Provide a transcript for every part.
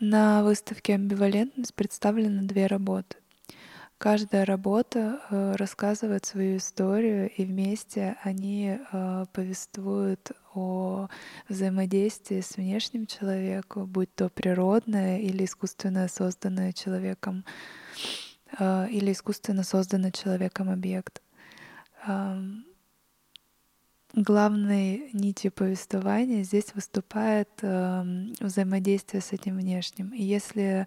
На выставке «Амбивалентность» представлены две работы. Каждая работа э, рассказывает свою историю, и вместе они э, повествуют о взаимодействии с внешним человеком, будь то природное или искусственно созданное человеком, э, или искусственно созданный человеком объект. Главной нитью повествования здесь выступает взаимодействие с этим внешним. И если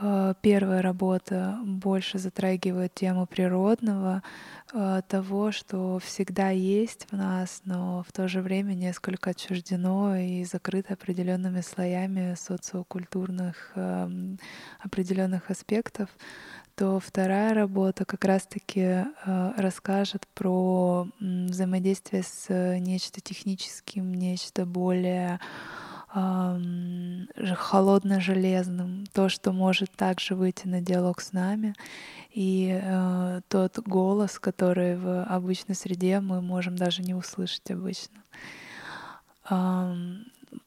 Э, первая работа больше затрагивает тему природного, э, того, что всегда есть в нас, но в то же время несколько отчуждено и закрыто определенными слоями социокультурных эм, определенных аспектов, то вторая работа как раз-таки э, расскажет про взаимодействие с нечто техническим, нечто более холодно-железным, то, что может также выйти на диалог с нами, и э, тот голос, который в обычной среде мы можем даже не услышать обычно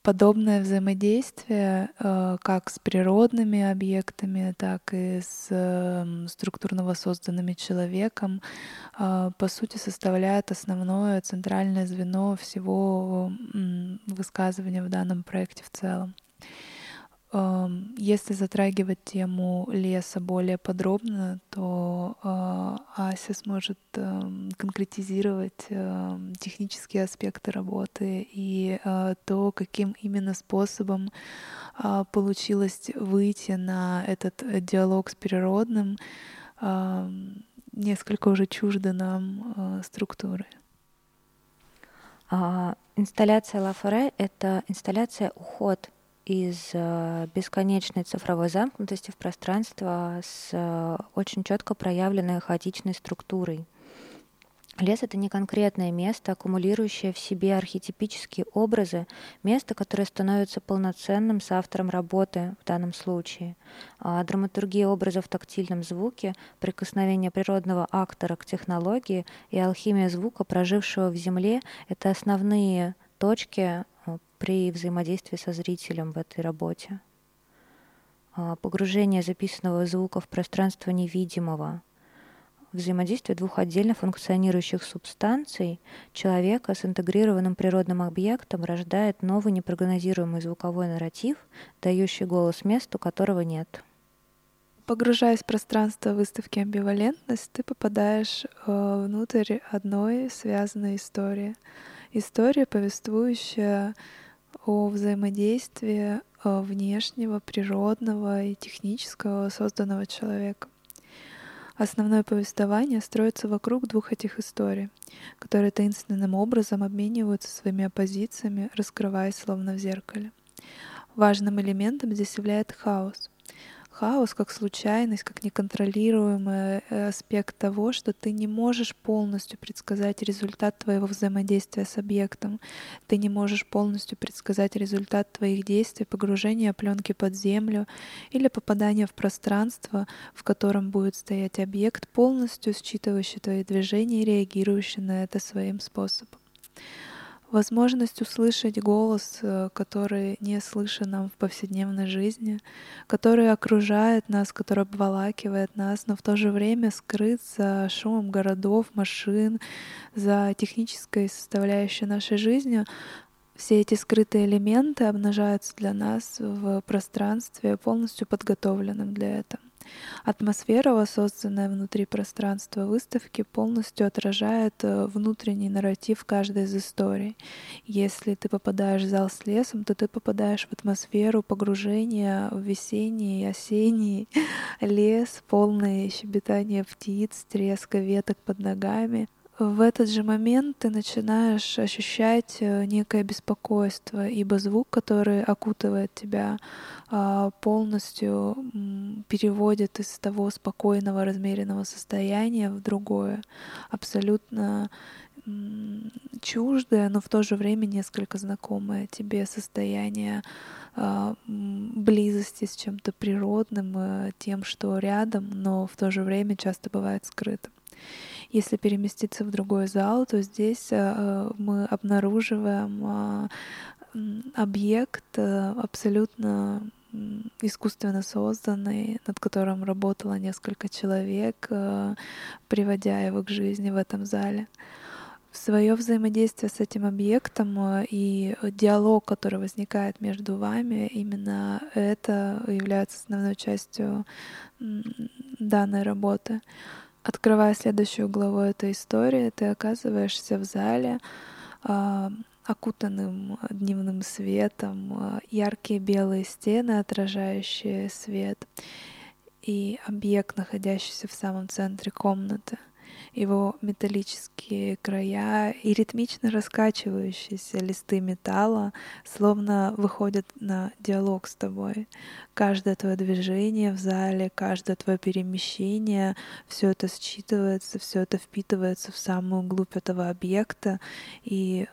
подобное взаимодействие э, как с природными объектами, так и с эм, структурно воссозданными человеком, э, по сути, составляет основное центральное звено всего высказывания в данном проекте в целом. Если затрагивать тему леса более подробно, то э, Ася сможет конкретизировать технические аспекты работы и э, то, каким именно способом э, получилось выйти на этот диалог с природным, несколько уже чуждо нам структуры. А, инсталляция Лафоре — это инсталляция «Уход» из э, бесконечной цифровой замкнутости в пространство с э, очень четко проявленной хаотичной структурой. Лес — это не конкретное место, аккумулирующее в себе архетипические образы, место, которое становится полноценным с автором работы в данном случае. А драматургия образа в тактильном звуке, прикосновение природного актора к технологии и алхимия звука, прожившего в Земле — это основные точки при взаимодействии со зрителем в этой работе. А, погружение записанного звука в пространство невидимого, взаимодействие двух отдельно функционирующих субстанций человека с интегрированным природным объектом рождает новый непрогнозируемый звуковой нарратив, дающий голос месту, которого нет. Погружаясь в пространство выставки «Амбивалентность», ты попадаешь э, внутрь одной связанной истории. История, повествующая о взаимодействии э, внешнего, природного и технического созданного человека. Основное повествование строится вокруг двух этих историй, которые таинственным образом обмениваются своими оппозициями, раскрываясь словно в зеркале. Важным элементом здесь является хаос — хаос как случайность, как неконтролируемый э, аспект того, что ты не можешь полностью предсказать результат твоего взаимодействия с объектом, ты не можешь полностью предсказать результат твоих действий, погружения пленки под землю или попадания в пространство, в котором будет стоять объект, полностью считывающий твои движения и реагирующий на это своим способом возможность услышать голос, э, который не слышен нам в повседневной жизни, который окружает нас, который обволакивает нас, но в то же время скрыт за шумом городов, машин, за технической составляющей нашей жизни, все эти скрытые элементы обнажаются для нас в пространстве, полностью подготовленном для этого. Атмосфера, воссозданная внутри пространства выставки, полностью отражает э, внутренний нарратив каждой из историй. Если ты попадаешь в зал с лесом, то ты попадаешь в атмосферу погружения в весенний, осенний лес, полное щебетание птиц, треска веток под ногами, в этот же момент ты начинаешь ощущать э, некое беспокойство, ибо звук, который окутывает тебя, а, полностью переводит из того спокойного, размеренного состояния в другое, абсолютно чуждое, но в то же время несколько знакомое тебе состояние а, близости с чем-то природным, э, тем, что рядом, но в то же время часто бывает скрытым. Если переместиться в другой зал, то здесь э, мы обнаруживаем а, объект э, абсолютно искусственно созданный, над которым работало несколько человек, э, приводя его к жизни в этом зале. Свое взаимодействие с этим объектом э, и диалог, который возникает между вами, именно это является основной частью данной работы. Открывая следующую главу этой истории, ты оказываешься в зале, а, окутанным дневным светом, а, яркие белые стены, отражающие свет, и объект, находящийся в самом центре комнаты — его металлические края и ритмично раскачивающиеся листы металла словно выходят на диалог с тобой. Каждое твое движение в зале, каждое твое перемещение, все это считывается, все это впитывается в самую глубь этого объекта, и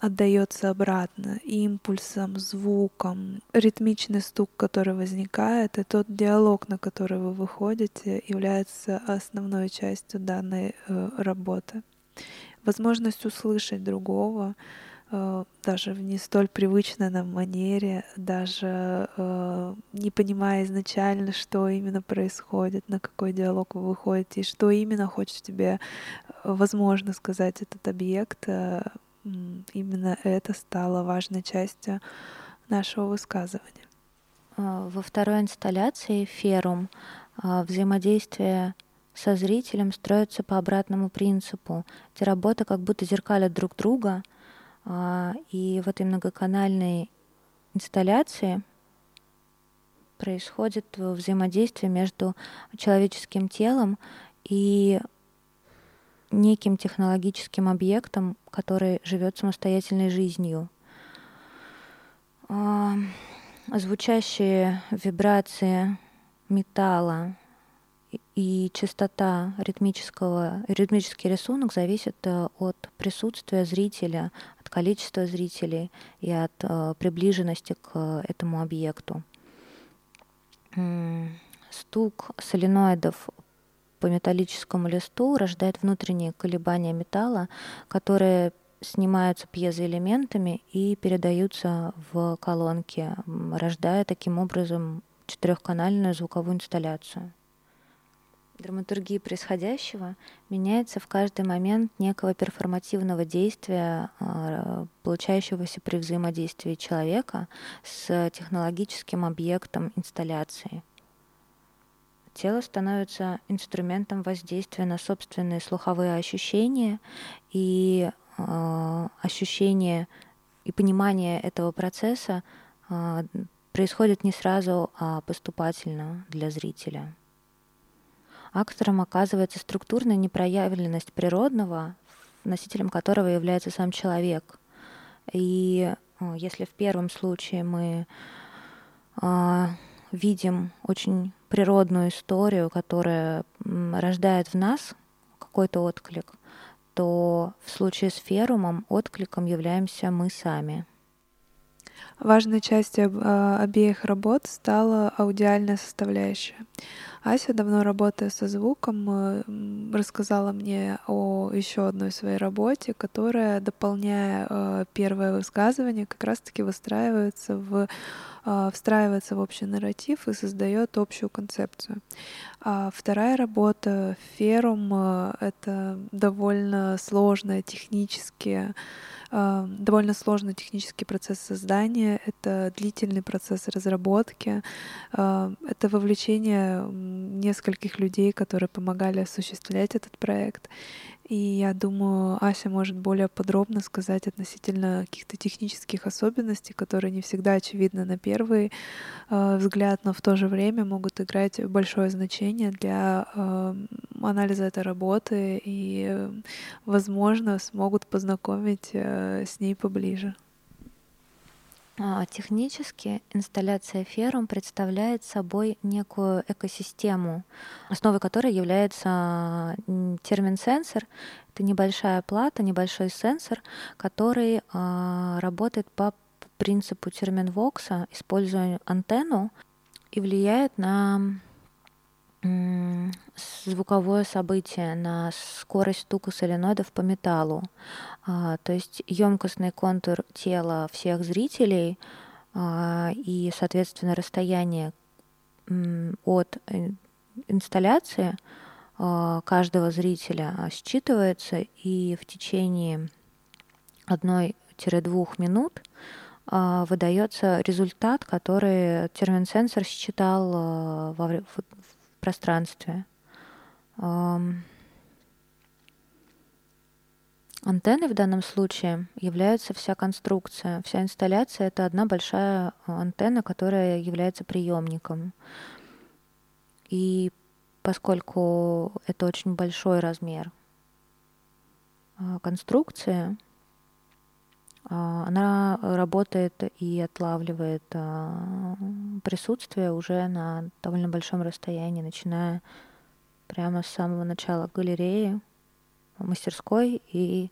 отдается обратно импульсом, звуком. Ритмичный стук, который возникает, и тот диалог, на который вы выходите, является основной частью данной э, работы. Возможность услышать другого, э, даже в не столь привычной нам манере, даже э, не понимая изначально, что именно происходит, на какой диалог вы выходите, и что именно хочет тебе, возможно, сказать этот объект, именно это стало важной частью нашего высказывания. А, во второй инсталляции «Ферум» а, взаимодействие со зрителем строится по обратному принципу. Эти работы как будто зеркалят друг друга, а, и в этой многоканальной инсталляции происходит взаимодействие между человеческим телом и неким технологическим объектом, который живет самостоятельной жизнью. Звучащие вибрации металла и частота ритмического, ритмический рисунок зависит э, от присутствия зрителя, от количества зрителей и от э, приближенности к этому объекту. Стук соленоидов по металлическому листу рождает внутренние колебания металла, которые снимаются пьезоэлементами и передаются в колонки, рождая таким образом четырехканальную звуковую инсталляцию. Драматургия происходящего меняется в каждый момент некого перформативного действия, а, получающегося при взаимодействии человека с технологическим объектом инсталляции. Тело становится инструментом воздействия на собственные слуховые ощущения, и э, ощущение и понимание этого процесса э, происходит не сразу, а поступательно для зрителя. Актором оказывается структурная непроявленность природного, носителем которого является сам человек. И э, если в первом случае мы э, видим очень природную историю, которая рождает в нас какой-то отклик, то в случае с ферумом откликом являемся мы сами. Важной частью а, обеих работ стала аудиальная составляющая. Ася, давно работая со звуком, э, рассказала мне о еще одной своей работе, которая, дополняя э, первое высказывание, как раз-таки выстраивается в а, встраивается в общий нарратив и создает общую концепцию. А вторая работа «Ферум» э, — это довольно сложная технически довольно сложный технический процесс создания, это длительный процесс разработки, а, это вовлечение нескольких людей, которые помогали осуществлять этот проект. И я думаю, Ася может более подробно сказать относительно каких-то технических особенностей, которые не всегда очевидны на первый э, взгляд, но в то же время могут играть большое значение для э, анализа этой работы и, возможно, смогут познакомить э, с ней поближе. А, технически инсталляция Ферум представляет собой некую экосистему, основой которой является термин сенсор. Это небольшая плата, небольшой сенсор, который а, работает по принципу терминвокса, используя антенну и влияет на звуковое событие, на скорость стука соленоидов по металлу. А, то есть емкостный контур тела всех зрителей и, соответственно, расстояние от инсталляции каждого зрителя считывается, и в течение одной-двух минут выдается результат, который термин-сенсор считал во, пространстве. Антенной в данном случае является вся конструкция. Вся инсталляция — это одна большая антенна, которая является приемником. И поскольку это очень большой размер а, конструкции, а, она работает и отлавливает а, присутствие уже на довольно большом расстоянии, начиная прямо с самого начала галереи, мастерской и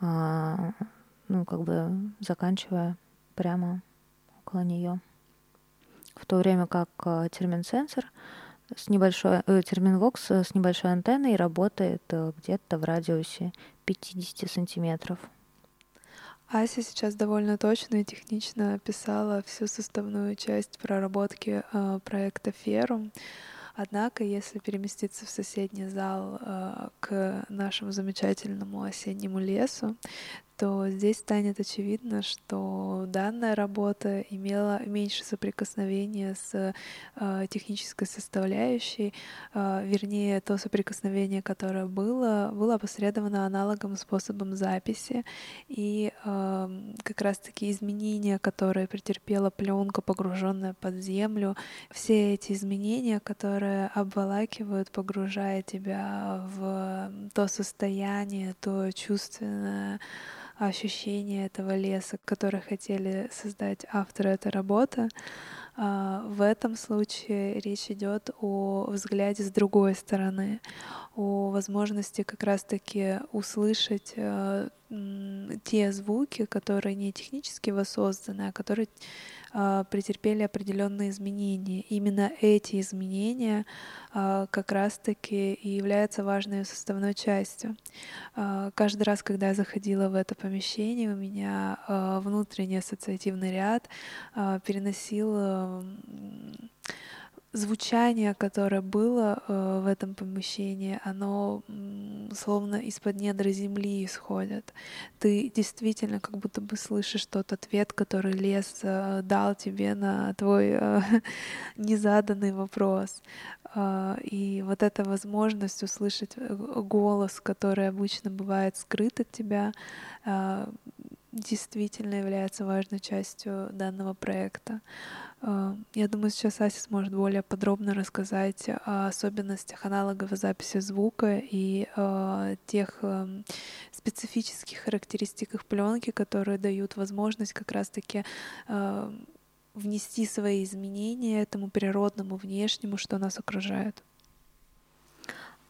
а, ну, как бы заканчивая прямо около нее. В то время как а, термин-сенсор с небольшой, э, термин-вокс с небольшой антенной работает э, где-то в радиусе 50 сантиметров. Ася сейчас довольно точно и технично описала всю составную часть проработки э, проекта Ферум. Однако, если переместиться в соседний зал э, к нашему замечательному осеннему лесу, то здесь станет очевидно, что данная работа имела меньше соприкосновения с э, технической составляющей, э, вернее, то соприкосновение, которое было, было опосредовано аналогом способом записи, и э, как раз-таки изменения, которые претерпела пленка, погруженная под землю, все эти изменения, которые обволакивают, погружая тебя в то состояние, то чувственное ощущение этого леса, который хотели создать авторы этой работы. А, в этом случае речь идет о взгляде с другой стороны, о возможности как раз-таки услышать э, те звуки, которые не технически воссозданы, а которые претерпели определенные изменения. Именно эти изменения а, как раз-таки и являются важной составной частью. А, каждый раз, когда я заходила в это помещение, у меня внутренний ассоциативный ряд переносил звучание, которое было э, в этом помещении, оно словно из-под недра земли исходит. Ты действительно как будто бы слышишь тот ответ, который лес э, дал тебе на твой э, незаданный вопрос. Э, и вот эта возможность услышать э, голос, который обычно бывает скрыт от тебя, э, действительно является важной частью данного проекта. А, я думаю, сейчас Ася сможет более подробно рассказать о особенностях аналоговой записи звука и о тех эм, специфических характеристиках пленки, которые дают возможность как раз-таки э, внести свои изменения этому природному внешнему, что нас окружает.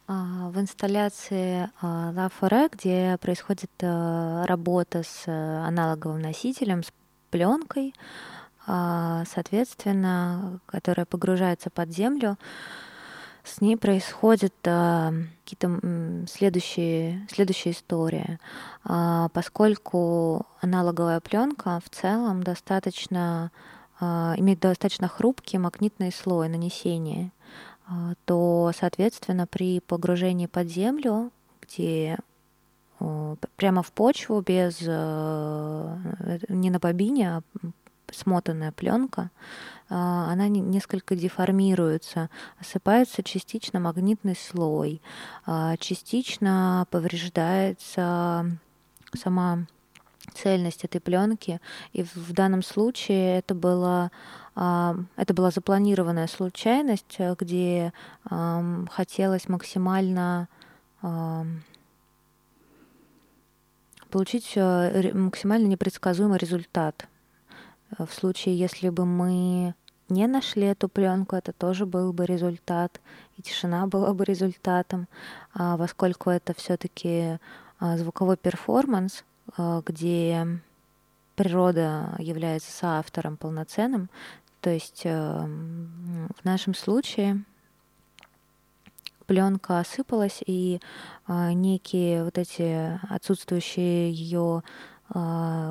А, в инсталляции а, La Forêt, где происходит э, работа с э, аналоговым носителем, с пленкой, а, соответственно, которая погружается под землю, с ней происходит какие-то следующие, следующая история. Поскольку аналоговая пленка в целом достаточно имеет достаточно хрупкий магнитный слой нанесения, а, то, соответственно, при погружении под землю, где прямо в почву, без э, не на бобине, а смотанная пленка, а, она несколько деформируется, осыпается частично магнитный слой, а, частично повреждается сама цельность этой пленки. И в данном случае это было а, это была запланированная случайность, где хотелось максимально получить э, максимально непредсказуемый результат. В случае, если бы мы не нашли эту пленку, это тоже был бы результат, и тишина была бы результатом, а поскольку это все-таки а, звуковой перформанс, а, где природа является соавтором полноценным, то есть в нашем случае пленка осыпалась, и некие вот эти отсутствующие ее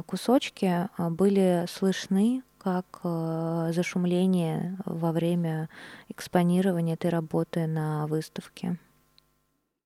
кусочки были слышны как э, зашумление во время экспонирования этой работы на выставке.